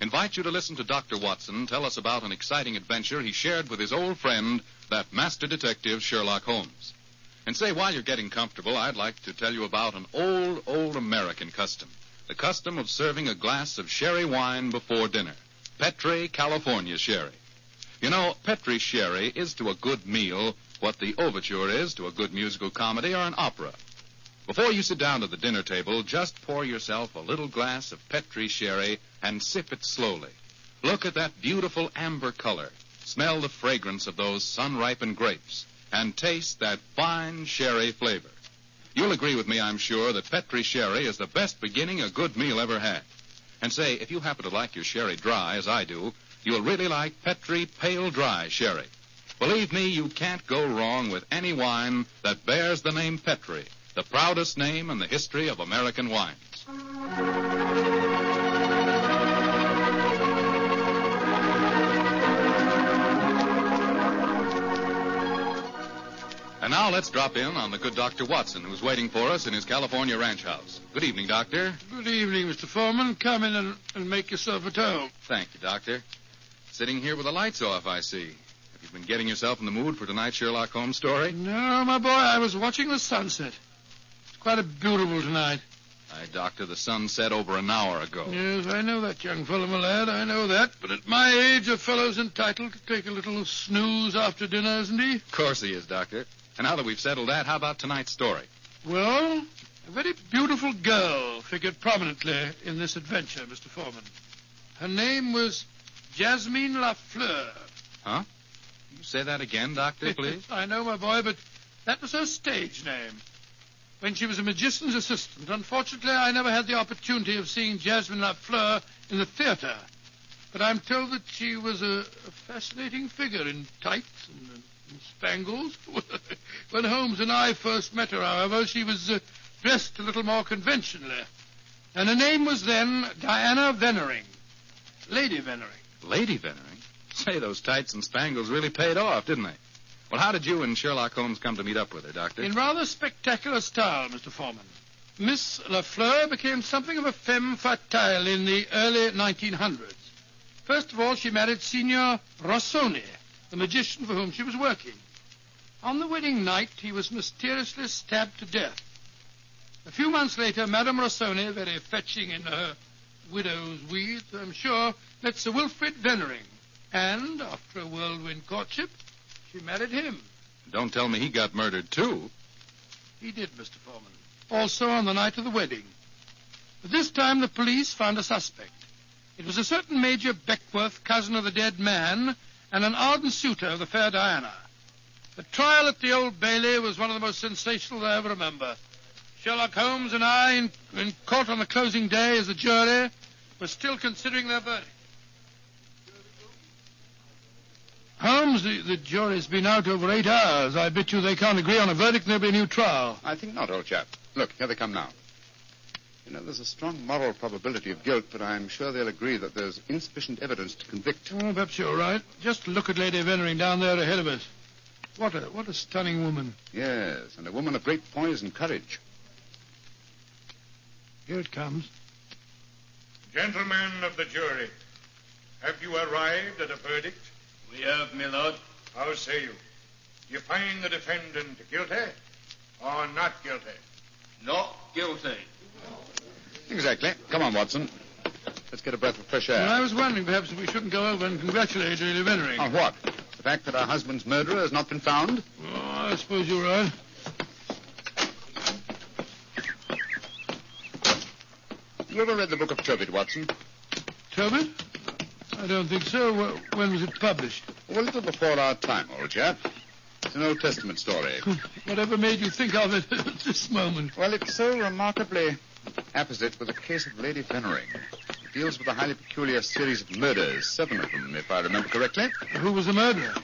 invites you to listen to Dr. Watson tell us about an exciting adventure he shared with his old friend, that master detective Sherlock Holmes. And say, while you're getting comfortable, I'd like to tell you about an old, old American custom. The custom of serving a glass of sherry wine before dinner. Petri California Sherry. You know, Petri Sherry is to a good meal what the overture is to a good musical comedy or an opera. Before you sit down to the dinner table, just pour yourself a little glass of Petri sherry and sip it slowly. Look at that beautiful amber color. Smell the fragrance of those sun-ripened grapes and taste that fine sherry flavor. You'll agree with me, I'm sure, that Petri sherry is the best beginning a good meal ever had. And say, if you happen to like your sherry dry, as I do, you'll really like Petri pale dry sherry. Believe me, you can't go wrong with any wine that bears the name Petri the proudest name in the history of American wines. And now let's drop in on the good Dr. Watson, who's waiting for us in his California ranch house. Good evening, Doctor. Good evening, Mr. Foreman. Come in and, and make yourself at home. Thank you, Doctor. Sitting here with the lights off, I see. Have you been getting yourself in the mood for tonight's Sherlock Holmes story? No, my boy, I was watching the sunset. Quite a beautiful tonight. Aye, Doctor, the sun set over an hour ago. Yes, I know that, young fellow, my lad. I know that. But at my age, a fellow's entitled to take a little snooze after dinner, isn't he? Of course he is, Doctor. And now that we've settled that, how about tonight's story? Well, a very beautiful girl figured prominently in this adventure, Mr. Foreman. Her name was Jasmine Lafleur. Huh? You say that again, Doctor, please? I know, my boy, but that was her stage name. When she was a magician's assistant, unfortunately, I never had the opportunity of seeing Jasmine Lafleur in the theater. But I'm told that she was a, a fascinating figure in tights and, and spangles. when Holmes and I first met her, however, she was uh, dressed a little more conventionally. And her name was then Diana Vennering. Lady Vennering. Lady Vennering? Say, those tights and spangles really paid off, didn't they? Well, how did you and Sherlock Holmes come to meet up with her, Doctor? In rather spectacular style, Mr. Foreman. Miss Lafleur became something of a femme fatale in the early 1900s. First of all, she married Signor Rossoni, the magician for whom she was working. On the wedding night, he was mysteriously stabbed to death. A few months later, Madame Rossoni, very fetching in her widow's weeds, I'm sure, met Sir Wilfrid Vennering. And, after a whirlwind courtship, she married him. Don't tell me he got murdered, too. He did, Mr. Foreman. Also on the night of the wedding. But this time the police found a suspect. It was a certain Major Beckwith, cousin of the dead man, and an ardent suitor of the fair Diana. The trial at the Old Bailey was one of the most sensational I ever remember. Sherlock Holmes and I, in, in court on the closing day as a jury, were still considering their verdict. Holmes, the, the jury's been out over eight hours. I bet you they can't agree on a verdict and there'll be a new trial. I think not, old chap. Look, here they come now. You know, there's a strong moral probability of guilt, but I'm sure they'll agree that there's insufficient evidence to convict. Oh, perhaps you're right. Just look at Lady Vennering down there ahead of us. What a what a stunning woman. Yes, and a woman of great poise and courage. Here it comes. Gentlemen of the jury, have you arrived at a verdict? We have, my lord. How say you? You find the defendant guilty or not guilty? Not guilty. Exactly. Come on, Watson. Let's get a breath of fresh air. Well, I was wondering perhaps if we shouldn't go over and congratulate Lady Vennering. On what? The fact that her husband's murderer has not been found? Oh, I suppose you're right. Uh, you ever read the book of Tobit, Watson? Tobit? I don't think so. Wh- When was it published? Well, a little before our time, old chap. It's an Old Testament story. Whatever made you think of it at this moment? Well, it's so remarkably apposite with the case of Lady Vennering. It deals with a highly peculiar series of murders, seven of them, if I remember correctly. Who was the murderer?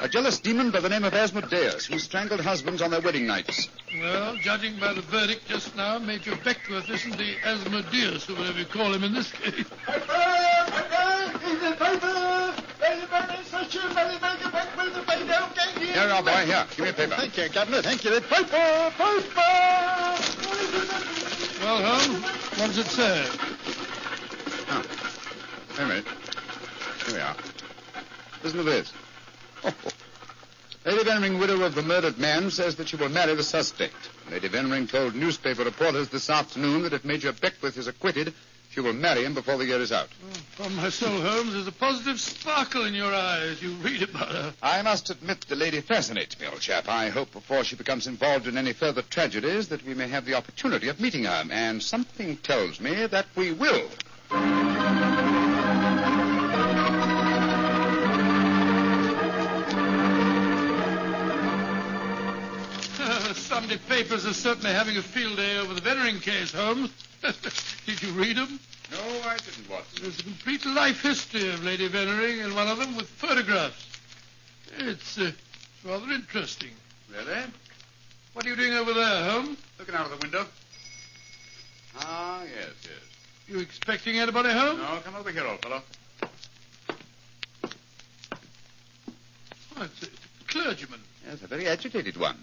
A jealous demon by the name of Asmodeus, who strangled husbands on their wedding nights. Well, judging by the verdict just now, Major Beckwith isn't the Asmodeus, or whatever you call him in this case. Here you are, boy. Here, give me a paper. Thank you, Governor. Thank you. The paper, paper. Well, Holmes, what does it say? Oh. Wait a minute. Here we are. Listen to this. Lady Venring, widow of the murdered man, says that she will marry the suspect. Lady Venring told newspaper reporters this afternoon that if Major Beckwith is acquitted, she will marry him before the year is out. Oh, from my soul, Holmes, there's a positive sparkle in your eyes. You read about her. I must admit the lady fascinates me, old chap. I hope before she becomes involved in any further tragedies that we may have the opportunity of meeting her. And something tells me that we will. The Sunday papers are certainly having a field day over the Veneering case, Holmes. Did you read them? No, I didn't, Watson. There's a complete life history of Lady Veneering, and one of them with photographs. It's uh, rather interesting. Really? What are you doing over there, Holmes? Looking out of the window. Ah, yes, yes. You expecting anybody home? No, come over here, old fellow. Oh, it's, a, it's a clergyman. Yes, a very agitated one.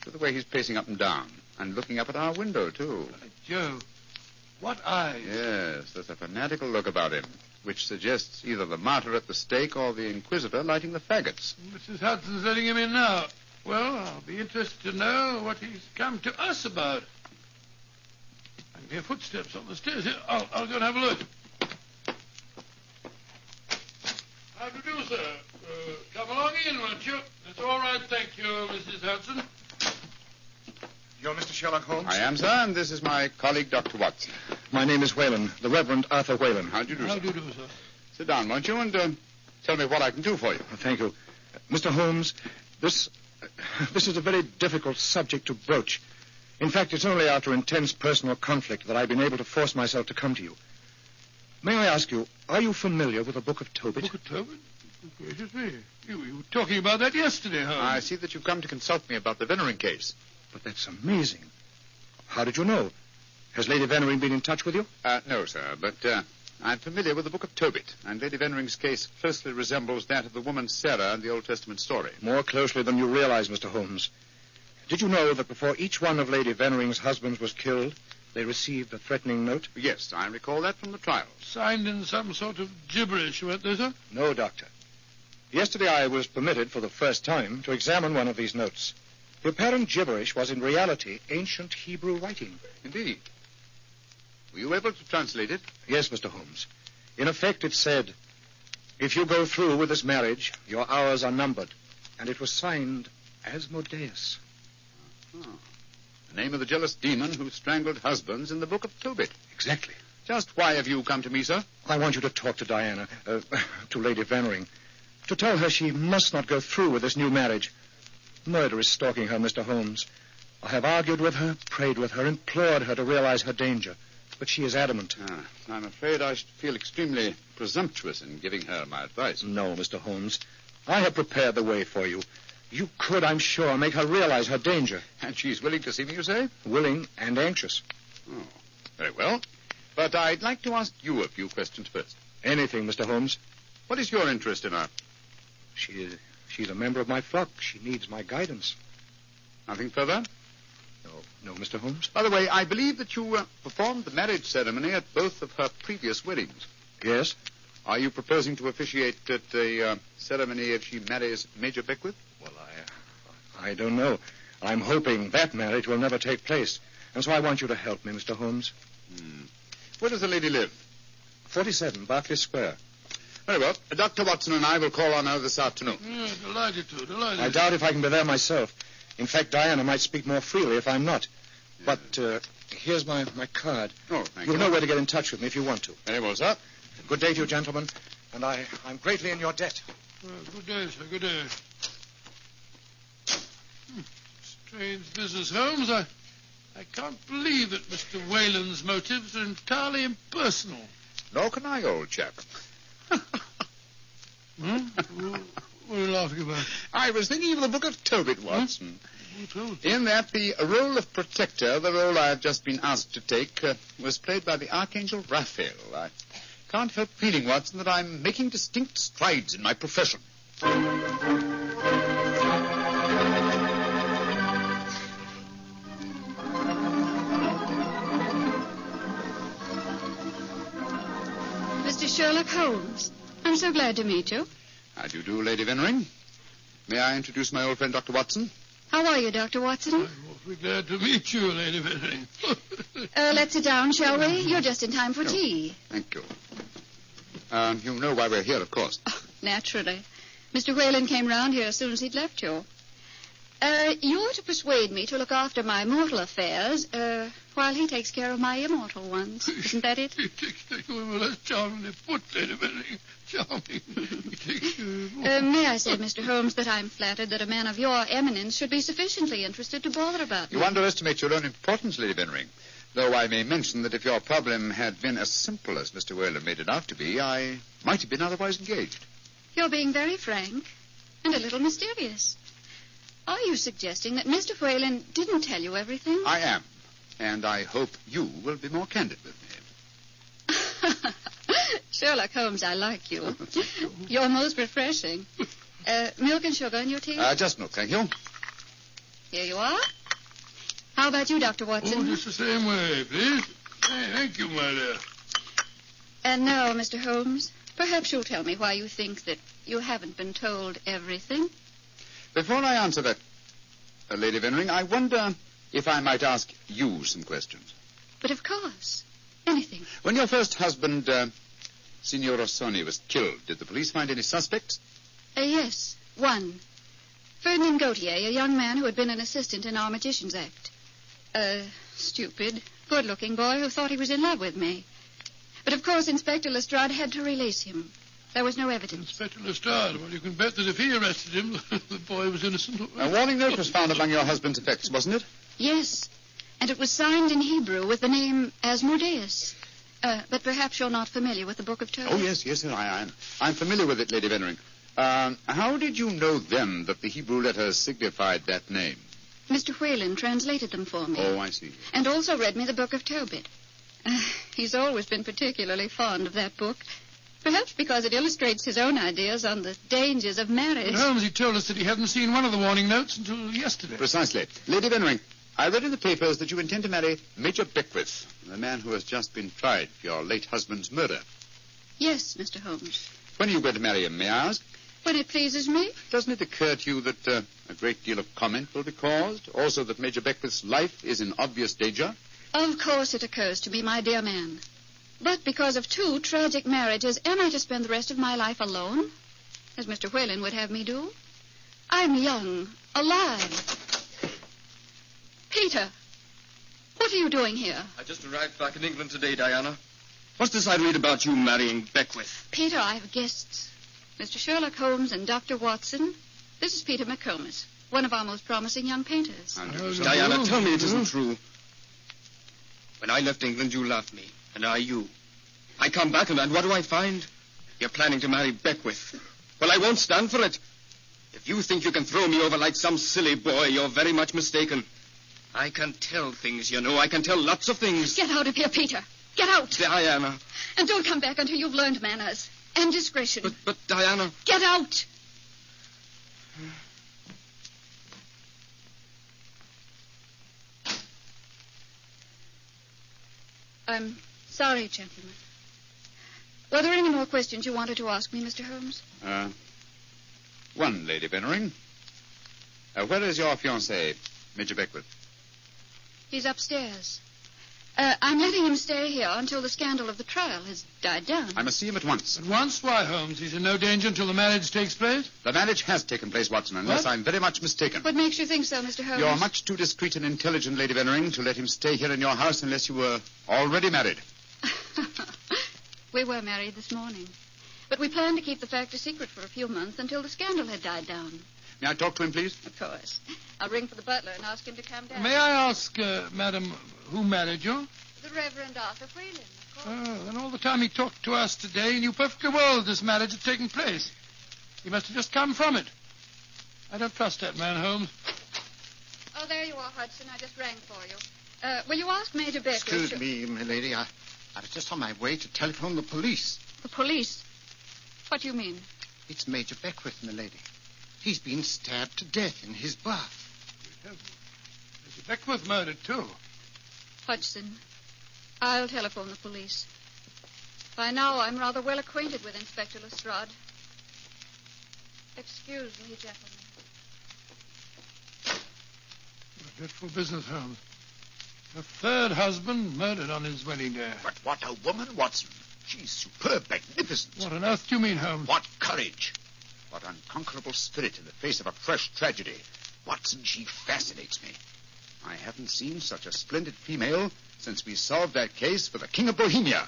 Look at the way he's pacing up and down. And looking up at our window, too. By Joe, what eyes. Yes, there's a fanatical look about him, which suggests either the martyr at the stake or the inquisitor lighting the faggots. Mrs. Hudson's letting him in now. Well, I'll be interested to know what he's come to us about. I can hear footsteps on the stairs. Here, I'll, I'll go and have a look. How do you do, sir? Uh, come along in, won't you? It's all right, thank you, Mrs. Hudson. You're Mr. Sherlock Holmes? I am, sir, and this is my colleague, Dr. Watson. My name is Whalen, the Reverend Arthur Whalen. How do you do, How sir? do you do, sir? Sit down, won't you, and uh, tell me what I can do for you. Thank you. Mr. Holmes, this this is a very difficult subject to broach. In fact, it's only after intense personal conflict that I've been able to force myself to come to you. May I ask you, are you familiar with the Book of Tobit? Book of Tobit? Good gracious me. You, you were talking about that yesterday, Holmes. I see that you've come to consult me about the Veneering case. But that's amazing. How did you know? Has Lady Venering been in touch with you? Uh, no, sir, but uh, I'm familiar with the Book of Tobit, and Lady Venering's case closely resembles that of the woman Sarah in the Old Testament story. More closely than you realize, Mr. Holmes. Did you know that before each one of Lady Venering's husbands was killed, they received a threatening note? Yes, I recall that from the trial. Signed in some sort of gibberish, weren't they, sir? No, Doctor. Yesterday I was permitted for the first time to examine one of these notes. The apparent gibberish was in reality ancient Hebrew writing. Indeed. Were you able to translate it? Yes, Mr. Holmes. In effect, it said, If you go through with this marriage, your hours are numbered. And it was signed Asmodeus. The name of the jealous demon who strangled husbands in the Book of Tobit. Exactly. Just why have you come to me, sir? I want you to talk to Diana, uh, to Lady Veneering, to tell her she must not go through with this new marriage. Murder is stalking her, Mr. Holmes. I have argued with her, prayed with her, implored her to realize her danger. But she is adamant. Ah, I'm afraid I should feel extremely presumptuous in giving her my advice. No, Mr. Holmes. I have prepared the way for you. You could, I'm sure, make her realize her danger. And she's willing to see me, you say? Willing and anxious. Oh, very well. But I'd like to ask you a few questions first. Anything, Mr. Holmes. What is your interest in her? She, is, she's a member of my flock. She needs my guidance. Nothing further? No, no, Mr. Holmes. By the way, I believe that you uh, performed the marriage ceremony at both of her previous weddings. Yes? Are you proposing to officiate at the uh, ceremony if she marries Major Beckwith? Well, I, I don't know. I'm hoping that marriage will never take place. And so I want you to help me, Mr. Holmes. Where does the lady live? 47 Berkeley Square. Very well. Dr. Watson and I will call on her this afternoon. Yeah, delighted to, delighted I doubt if I can be there myself. In fact, Diana might speak more freely if I'm not. But uh, here's my, my card. Oh, thank You'll you. know where to get in touch with me if you want to. Very well, sir. Good day to you, gentlemen. And I, I'm greatly in your debt. Well, good day, sir, good day. Hmm, Strange business, Holmes. I, I can't believe that Mr. Whalen's motives are entirely impersonal. Nor can I, old chap. Huh? What are you laughing about? I was thinking of the book of Tobit, Watson. Who told In that, the role of protector, the role I've just been asked to take, uh, was played by the Archangel Raphael. I can't help feeling, Watson, that I'm making distinct strides in my profession. Mr. Sherlock Holmes. I'm so glad to meet you. How do you do, Lady Venring? May I introduce my old friend, Dr. Watson? How are you, Dr. Watson? I'm awfully glad to meet you, Lady Venning. Uh, let's sit down, shall we? You're just in time for tea. Thank you. Um, you know why we're here, of course. Naturally. Mr. Whalen came round here as soon as he'd left you. Uh, you're to persuade me to look after my mortal affairs, uh, while he takes care of my immortal ones. Isn't that it? he takes the well, that's charmingly put, Lady Venning. Charming. He takes care Uh, may I say, Mr. Holmes, that I'm flattered that a man of your eminence should be sufficiently interested to bother about me. You underestimate your own importance, Lady Venring. Though I may mention that if your problem had been as simple as Mr. Whalen made it out to be, I might have been otherwise engaged. You're being very frank and a little mysterious. Are you suggesting that Mr. Whalen didn't tell you everything? I am. And I hope you will be more candid with me. Sherlock Holmes, I like you. You're most refreshing. Uh, milk and sugar in your tea? Uh, just milk, thank you. Here you are. How about you, Dr. Watson? Oh, just the same way, please. Hey, thank you, my dear. And now, Mr. Holmes, perhaps you'll tell me why you think that you haven't been told everything. Before I answer that, uh, Lady Venring, I wonder if I might ask you some questions. But of course, anything. When your first husband, uh, Signor Rossoni, was killed, did the police find any suspects? Uh, yes, one. Ferdinand Gautier, a young man who had been an assistant in our Magician's Act. A stupid, good-looking boy who thought he was in love with me. But of course, Inspector Lestrade had to release him. There was no evidence. Inspector Lestrade. Well, you can bet that if he arrested him, the boy was innocent. A warning note was found among your husband's effects, wasn't it? Yes, and it was signed in Hebrew with the name Asmodeus. Uh, but perhaps you're not familiar with the Book of Tobit. Oh, yes, yes, I am. I'm familiar with it, Lady Venring. Um, how did you know then that the Hebrew letters signified that name? Mr. Whalen translated them for me. Oh, I see. And also read me the Book of Tobit. Uh, he's always been particularly fond of that book. Perhaps because it illustrates his own ideas on the dangers of marriage. But Holmes, he told us that he hadn't seen one of the warning notes until yesterday. Precisely. Lady Venring, I read in the papers that you intend to marry Major Beckwith, the man who has just been tried for your late husband's murder. Yes, Mr. Holmes. When are you going to marry him, may I ask? When it pleases me. Doesn't it occur to you that uh, a great deal of comment will be caused? Also that Major Beckwith's life is in obvious danger? Of course it occurs to me, my dear man. But because of two tragic marriages, am I to spend the rest of my life alone? As Mr. Whalen would have me do? I'm young, alive. Peter, what are you doing here? I just arrived back in England today, Diana. What's this I read about you marrying Beckwith? Peter, I have guests. Mr. Sherlock Holmes and Dr. Watson. This is Peter McComas, one of our most promising young painters. Diana, tell me it isn't true. When I left England, you loved me, and I you. I come back, and, and what do I find? You're planning to marry Beckwith. Well, I won't stand for it. If you think you can throw me over like some silly boy, you're very much mistaken. I can tell things, you know. I can tell lots of things. Get out of here, Peter. Get out. Diana. And don't come back until you've learned manners and discretion. But, but, Diana. Get out. I'm sorry, gentlemen. Were there any more questions you wanted to ask me, Mr. Holmes? Uh, one, Lady Venring. Uh, where is your fiancé, Major Beckwith? He's upstairs. Uh, I'm letting him stay here until the scandal of the trial has died down. I must see him at once. At once? Why, Holmes? He's in no danger until the marriage takes place? The marriage has taken place, Watson, unless What? I'm very much mistaken. What makes you think so, Mr. Holmes? You're much too discreet and intelligent, Lady Venring, to let him stay here in your house unless you were already married. we were married this morning. But we planned to keep the fact a secret for a few months until the scandal had died down. May I talk to him, please? Of course. I'll ring for the butler and ask him to come down. May I ask, uh, madam, who married you? The Reverend Arthur Whalen, of Oh, then all the time he talked to us today, he knew perfectly well this marriage had taken place. He must have just come from it. I don't trust that man, Holmes. Oh, there you are, Hudson. I just rang for you. Uh, will you ask Major Beckwith? Excuse to- me, my lady. I, I was just on my way to telephone the police. The police. What do you mean? It's Major Beckwith, my lady. He's been stabbed to death in his bath. Mr. Beckwith murdered, too. Hudson, I'll telephone the police. By now, I'm rather well acquainted with Inspector Lestrade. Excuse me, gentlemen. What a dreadful business, Holmes. A third husband murdered on his wedding day. But what a woman, Watson. She's superb, magnificent. What on earth do you mean, Holmes? What courage. What unconquerable spirit in the face of a fresh tragedy. Watson, she fascinates me. I haven't seen such a splendid female since we solved that case for the King of Bohemia.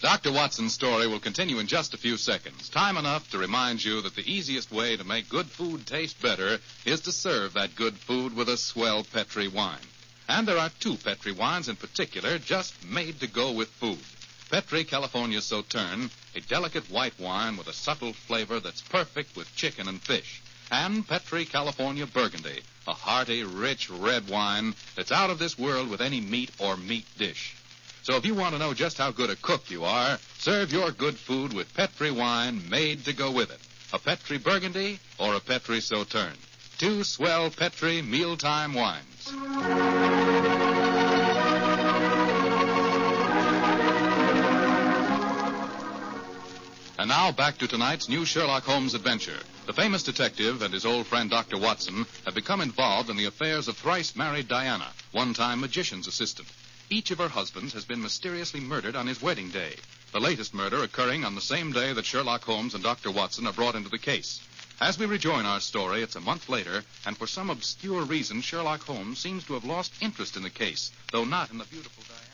Dr. Watson's story will continue in just a few seconds. Time enough to remind you that the easiest way to make good food taste better is to serve that good food with a swell Petri wine. And there are two Petri wines in particular just made to go with food. Petri California Sauterne, a delicate white wine with a subtle flavor that's perfect with chicken and fish. And Petri California Burgundy, a hearty, rich red wine that's out of this world with any meat or meat dish. So if you want to know just how good a cook you are, serve your good food with Petri wine made to go with it. A Petri Burgundy or a Petri Sauterne. Two swell Petri mealtime wines. And now back to tonight's new Sherlock Holmes adventure. The famous detective and his old friend Dr. Watson have become involved in the affairs of thrice married Diana, one time magician's assistant. Each of her husbands has been mysteriously murdered on his wedding day, the latest murder occurring on the same day that Sherlock Holmes and Dr. Watson are brought into the case. As we rejoin our story, it's a month later, and for some obscure reason, Sherlock Holmes seems to have lost interest in the case, though not in the beautiful Diana.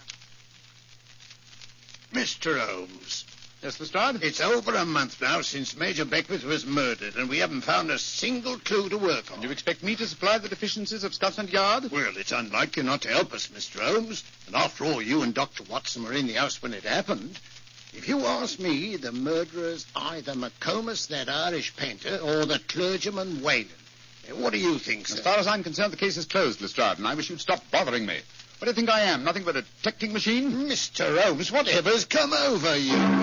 Mr. Holmes, Yes, Lestrade? it's over a month now since Major Beckwith was murdered, and we haven't found a single clue to work on. Do you expect me to supply the deficiencies of Scotland Yard? Well, it's unlikely not to help us, Mr. Holmes. And after all, you and Dr. Watson were in the house when it happened. If you ask me, the murderer's either McComas, that Irish painter, or the clergyman Whalen. What do you think, sir? As far as I'm concerned, the case is closed, Lestrade, and I wish you'd stop bothering me. What do you think I am? Nothing but a detecting machine? Mr. Holmes, whatever's come over you?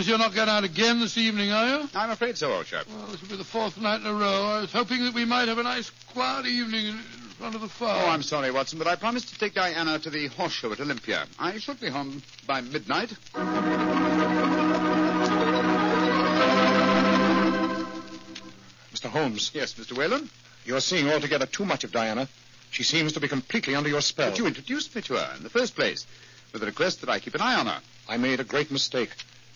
Holmes, you're not going out again this evening, are you? I'm afraid so, old chap. Well, this will be the fourth night in a row. I was hoping that we might have a nice, quiet evening in in front of the fire. Oh, I'm sorry, Watson, but I promised to take Diana to the horse show at Olympia. I should be home by midnight. Mr. Holmes, Yes, Mr. Whalen? you're seeing altogether too much of Diana. She seems to be completely under your spell. But you introduced me to her in the first place with a request that I keep an eye on her. I made a great mistake.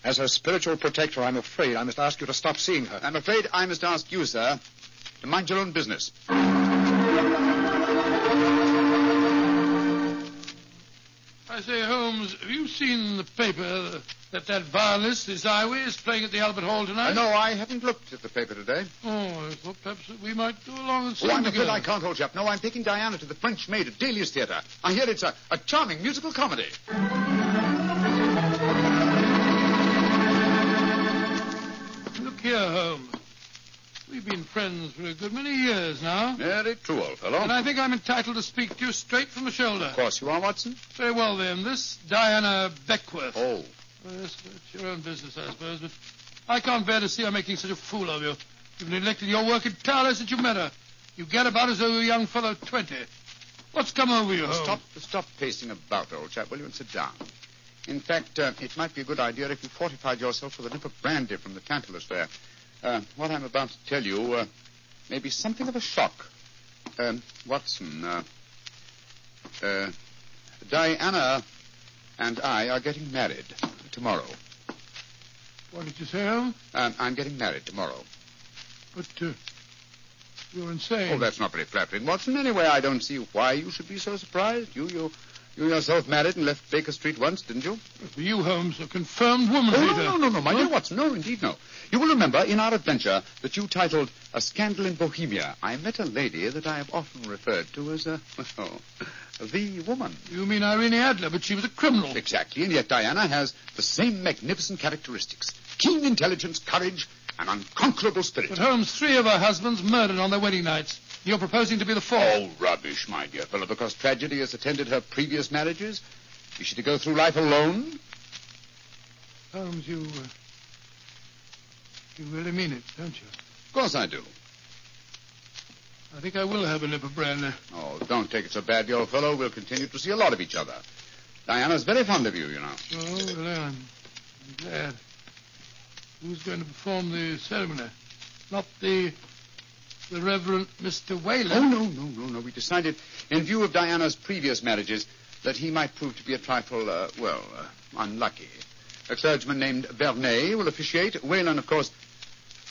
As her spiritual protector, I'm afraid I must ask you to stop seeing her. I'm afraid I must ask you, sir, to mind your own business. I say, Holmes, have you seen the paper that that violinist, this Ysaye, is playing at the Albert Hall tonight? Uh, no, I haven't looked at the paper today. Oh, I thought perhaps we might go along and see Oh, I'm him afraid. I can't, hold you up. No, I'm taking Diana to the French Maid at Daly's Theatre. I hear it's a, a charming musical comedy. We've been friends for a good many years now. Very true, old fellow. And I think I'm entitled to speak to you straight from the shoulder. Of course you are, Watson. Very well, then. This Diana Beckwith. Oh. Well, yes, it's your own business, I suppose, but I can't bear to see her making such a fool of you. You've neglected your work entirely since you met her. You get about as though you're a young fellow of 20. What's come over you? Stop, stop pacing about, old chap, will you, and sit down. In fact, uh, it might be a good idea if you fortified yourself with a nip of brandy from the Tantalus there. Uh, what I'm about to tell you uh, may be something of a shock. Um, Watson, uh, uh, Diana and I are getting married tomorrow. What did you say, Holmes? Um, I'm getting married tomorrow. But uh, you're insane. Oh, that's not very flattering, Watson. Anyway, I don't see why you should be so surprised. You, you, You yourself married and left Baker Street once, didn't you? You, Holmes, a confirmed woman Oh, hater. no, no, no, no, my dear Watson. No, indeed, no. You will remember in our adventure that you titled A Scandal in Bohemia, I met a lady that I have often referred to as a, Oh, the woman. You mean Irene Adler, but she was a criminal. Exactly, and yet Diana has the same magnificent characteristics. Keen intelligence, courage, and unconquerable spirit. But Holmes, three of her husbands murdered on their wedding nights. You're proposing to be the fourth. Oh, rubbish, my dear fellow, because tragedy has attended her previous marriages. Is she to go through life alone? Holmes, you. Uh, you really mean it, don't you? Of course I do. I think I will have a nip of brandy. Oh, don't take it so badly, old fellow. We'll continue to see a lot of each other. Diana's very fond of you, you know. Oh, well, I'm, I'm glad. Who's going to perform the ceremony? Not the the Reverend Mr. Whalen. Oh, no, no, no, no. We decided, in view of Diana's previous marriages, that he might prove to be a trifle, uh, well, uh, unlucky. A clergyman named Vernet will officiate. Whalen, of course,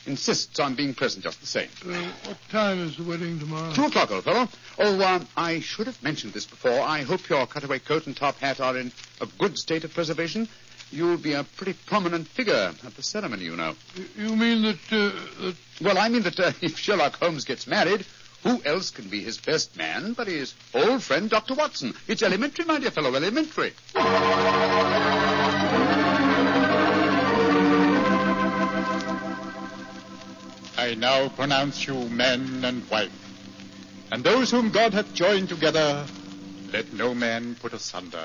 insists on being present just the same. Uh, what time is the wedding tomorrow? Two o'clock, old fellow. Oh, uh, I should have mentioned this before. I hope your cutaway coat and top hat are in a good state of preservation. You'll be a pretty prominent figure at the ceremony, you know. You mean that, uh, that Well, I mean that uh, if Sherlock Holmes gets married, who else can be his best man but his old friend, Dr. Watson? It's elementary, my dear fellow, elementary. I now pronounce you man and wife. And those whom God hath joined together, let no man put asunder.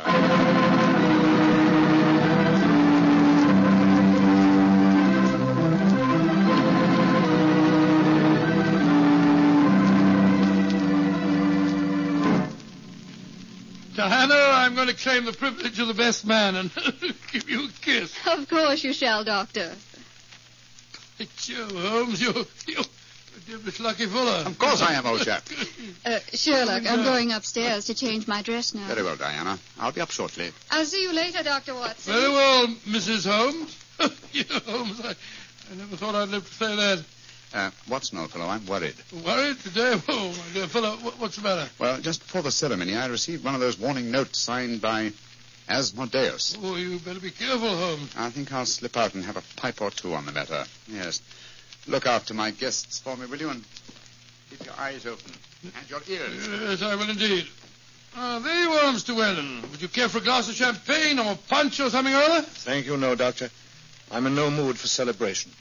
Diana, I'm going to claim the privilege of the best man and give you a kiss. Of course you shall, Doctor. By Jove, Holmes, you're, you're a devilish lucky fellow. Of course I am, old chap. Uh, Sherlock, I'm going upstairs to change my dress now. Very well, Diana. I'll be up shortly. I'll see you later, Dr. Watson. Very well, Mrs. Holmes. you know, Holmes, I, I never thought I'd live to say that. Uh, Watson, old fellow, I'm worried. Worried today? Oh, my dear fellow, what's the matter? Well, just before the ceremony, I received one of those warning notes signed by Asmodeus. Oh, you better be careful, Holmes. I think I'll slip out and have a pipe or two on the matter. Yes. Look after my guests for me, will you? And keep your eyes open. And your ears. Yes, I will indeed. Ah, there you are, Mr. Whalen. Would you care for a glass of champagne or punch or something or other? Thank you, no, Doctor. I'm in no mood for celebration.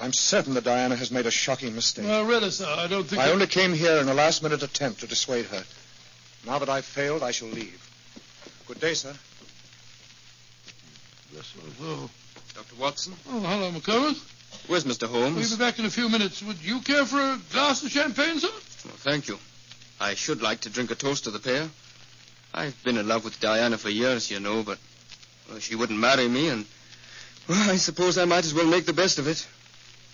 I'm certain that Diana has made a shocking mistake. Well, really, sir, I don't think... I that- only came here in a last-minute attempt to dissuade her. Now that I've failed, I shall leave. Good day, sir. Yes, oh, Dr. Watson? oh, hello, McComas. Where's Mr. Holmes? We'll be back in a few minutes. Would you care for a glass of champagne, sir? Well, thank you. I should like to drink a toast to the pair. I've been in love with Diana for years, you know, but well, she wouldn't marry me, and well, I suppose I might as well make the best of it.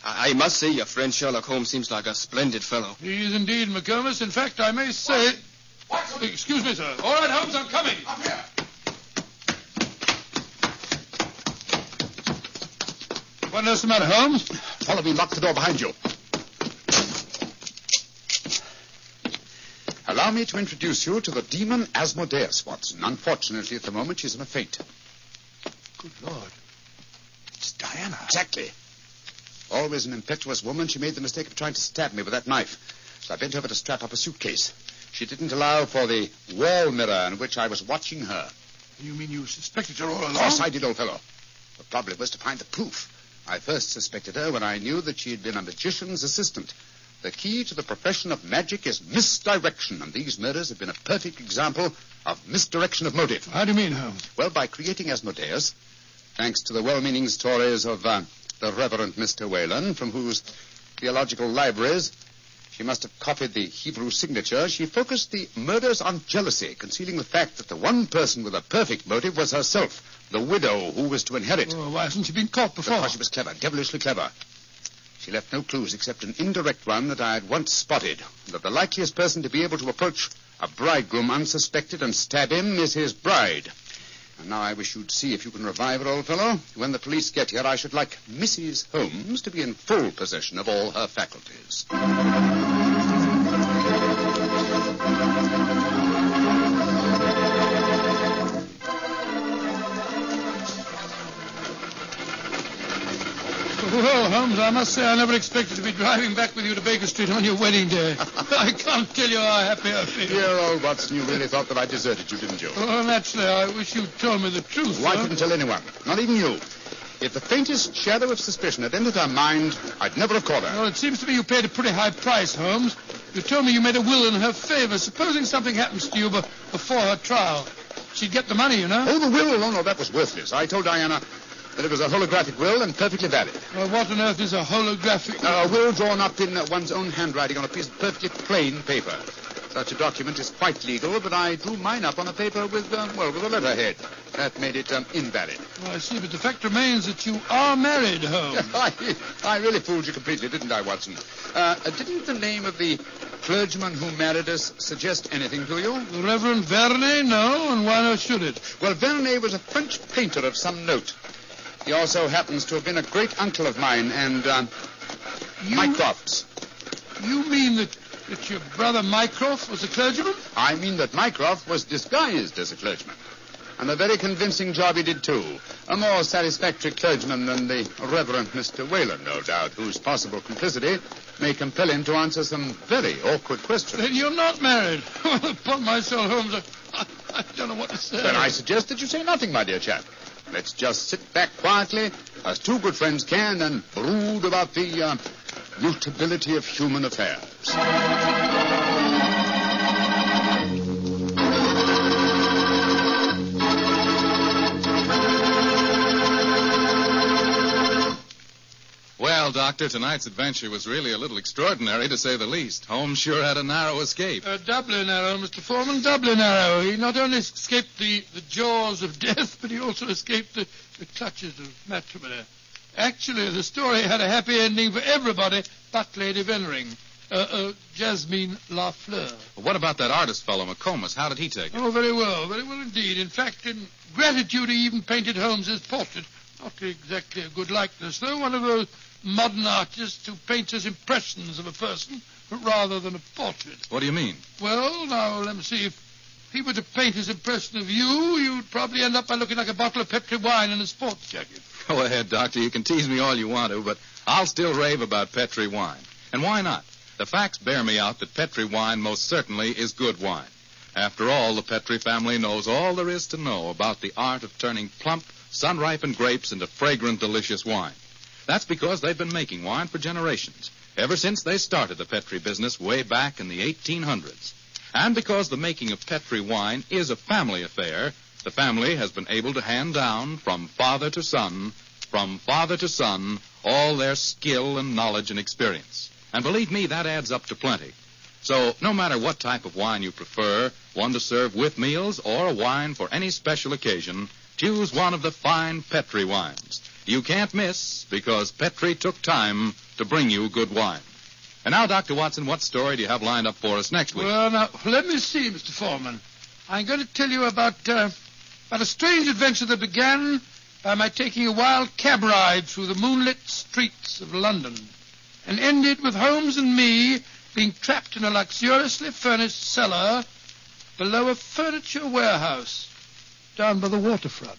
I, I must say, your friend Sherlock Holmes seems like a splendid fellow. He is indeed, McComas. In fact, I may say... Excuse me, sir. All right, Holmes, I'm coming. What else the matter, Holmes? Follow me, lock the door behind you. Allow me to introduce you to the demon Asmodeus, Watson. Unfortunately, at the moment, she's in a faint. Good Lord. It's Diana. Exactly. Always an impetuous woman, she made the mistake of trying to stab me with that knife. So I bent over to strap up a suitcase. She didn't allow for the wall mirror in which I was watching her. You mean you suspected her all along? Of course I did, old fellow. The problem was to find the proof. I first suspected her when I knew that she had been a magician's assistant. The key to the profession of magic is misdirection, and these murders have been a perfect example of misdirection of motive. How do you mean, Holmes? Well, by creating Asmodeus, thanks to the well-meaning stories of uh, the Reverend Mr. Whalen, from whose theological libraries she must have copied the Hebrew signature, she focused the murders on jealousy, concealing the fact that the one person with a perfect motive was herself, the widow who was to inherit. Oh, why hasn't she been caught before? Because she was clever, devilishly clever. She left no clues except an indirect one that I had once spotted. That the likeliest person to be able to approach a bridegroom unsuspected and stab him is his bride. And now I wish you'd see if you can revive her, old fellow. When the police get here, I should like Mrs. Holmes to be in full possession of all her faculties. Holmes, I must say I never expected to be driving back with you to Baker Street on your wedding day. I can't tell you how happy I feel. Dear old Watson, you really thought that I deserted you, didn't you? Well, naturally, I wish you'd told me the truth. Well, I couldn't tell anyone, not even you. If the faintest shadow of suspicion had entered her mind, I'd never have caught her. Well, it seems to me you paid a pretty high price, Holmes. You told me you made a will in her favor. Supposing something happens to you before her trial, she'd get the money, you know. Oh, the will? Oh, no, that was worthless. I told Diana that it was a holographic will and perfectly valid. Well, what on earth is a holographic? A will drawn up in uh, one's own handwriting on a piece of perfectly plain paper. Such a document is quite legal, but I drew mine up on a paper with, um, well, with a letterhead. That made it um, invalid. Well, I see, but the fact remains that you are married, Holmes. I, I really fooled you completely, didn't I, Watson? Uh, uh, didn't the name of the clergyman who married us suggest anything to you? The Reverend Vernet? No, and why not should it? Well, Vernet was a French painter of some note. He also happens to have been a great uncle of mine and um, You, Mycroft's. you mean that, that your brother Mycroft was a clergyman? I mean that Mycroft was disguised as a clergyman. And a very convincing job he did, too. A more satisfactory clergyman than the Reverend Mr. Whalen, no doubt, whose possible complicity may compel him to answer some very awkward questions. Then you're not married. Well, upon my soul, Holmes, I, I don't know what to say. Then I suggest that you say nothing, my dear chap. Let's just sit back quietly, as two good friends can, and brood about the uh, mutability of human affairs. Well, Doctor, tonight's adventure was really a little extraordinary, to say the least. Holmes sure had a narrow escape. Uh, doubly narrow, Mr. Foreman, doubly narrow. He not only escaped the, the jaws of death, but he also escaped the, the clutches of matrimony. Actually, the story had a happy ending for everybody but Lady Vennering, uh, uh, Jasmine Lafleur. What about that artist fellow, McComas? How did he take it? Oh, very well, very well indeed. In fact, in gratitude, he even painted Holmes's portrait. Not exactly a good likeness, though. One of those modern artists who paints as impressions of a person rather than a portrait. What do you mean? Well, now, let me see. If he were to paint his impression of you, you'd probably end up by looking like a bottle of Petri wine in a sports jacket. Go ahead, Doctor. You can tease me all you want to, but I'll still rave about Petri wine. And why not? The facts bear me out that Petri wine most certainly is good wine. After all, the Petri family knows all there is to know about the art of turning plump, sun-ripened grapes into fragrant, delicious wine. That's because they've been making wine for generations, ever since they started the Petri business way back in the 1800s. And because the making of Petri wine is a family affair, the family has been able to hand down from father to son, from father to son, all their skill and knowledge and experience. And believe me, that adds up to plenty. So, no matter what type of wine you prefer, one to serve with meals or a wine for any special occasion, choose one of the fine Petri wines. You can't miss because Petri took time to bring you good wine. And now, Dr. Watson, what story do you have lined up for us next week? Well, now, let me see, Mr. Foreman. I'm going to tell you about, uh, about a strange adventure that began by my taking a wild cab ride through the moonlit streets of London and ended with Holmes and me being trapped in a luxuriously furnished cellar below a furniture warehouse down by the waterfront.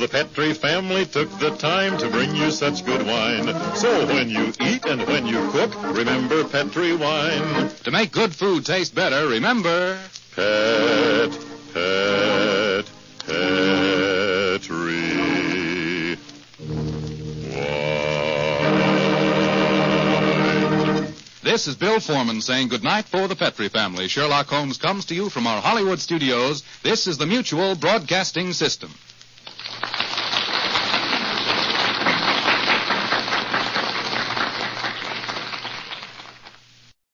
The Petri family took the time to bring you such good wine. So when you eat and when you cook, remember Petri wine. To make good food taste better, remember. Pet, pet, Petri. Wine. This is Bill Foreman saying goodnight for the Petri family. Sherlock Holmes comes to you from our Hollywood studios. This is the Mutual Broadcasting System.